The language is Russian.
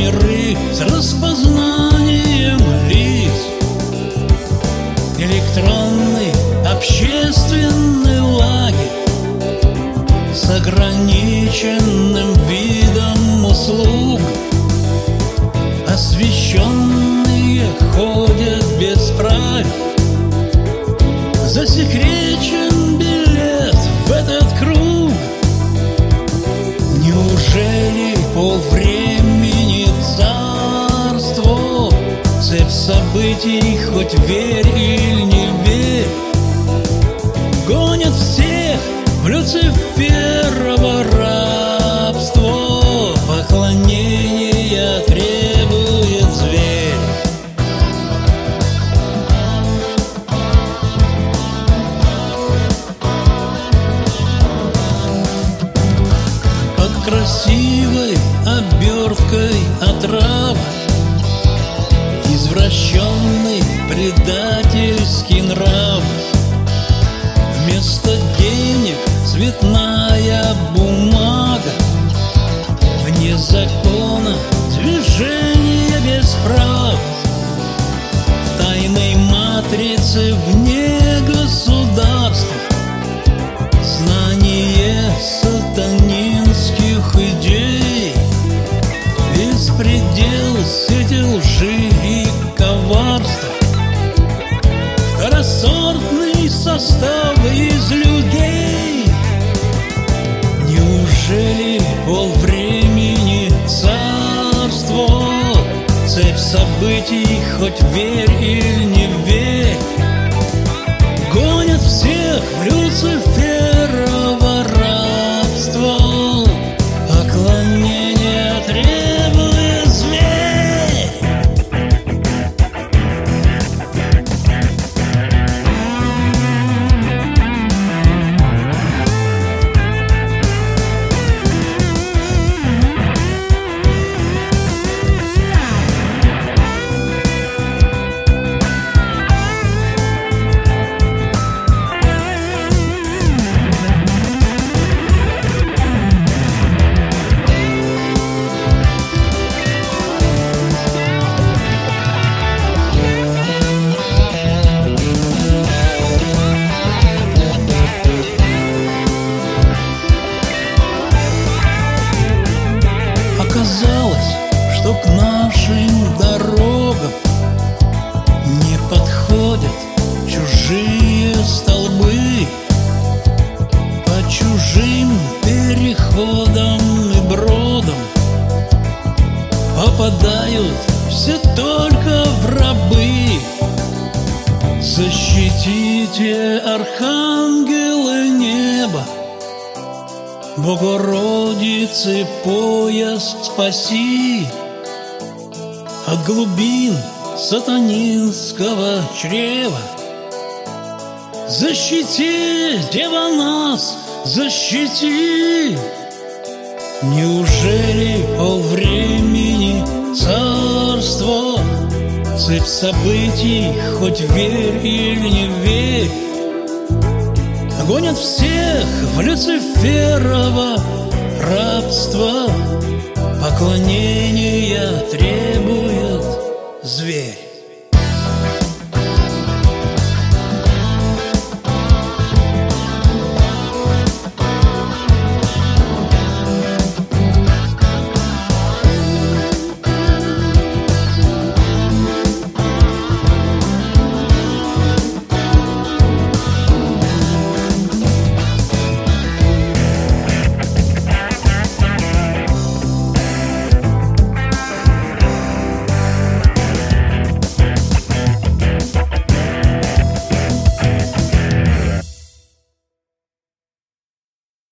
миры с распознанием лиц. Электронный общественный лагерь с ограниченным видом услуг, освещенные ходят без правил, засекречен билет в этот круг. Неужели полвремя? Событий, хоть верь или не верь. Гонят всех в Люциферово рабство. Поклонения требует зверь. Под красивой оберткой отрава Извращенный предательский нрав. Вместо денег цветная бумага. Вне закона движение без прав. В тайной матрице вне Второсортный состав из людей. Неужели полвремени царство Цепь событий, хоть верь или Оказалось, что к нашим дорогам Не подходят чужие столбы. По чужим переходам и бродам Попадают все только в рабы. Защитите, архангелы неба Богородицы пояс спаси От глубин сатанинского чрева. Защити, Дева нас, защити. Неужели полвремени царство Цепь событий, хоть верь или не верь Гонят всех в Люциферово рабство. Поклонения требует зверь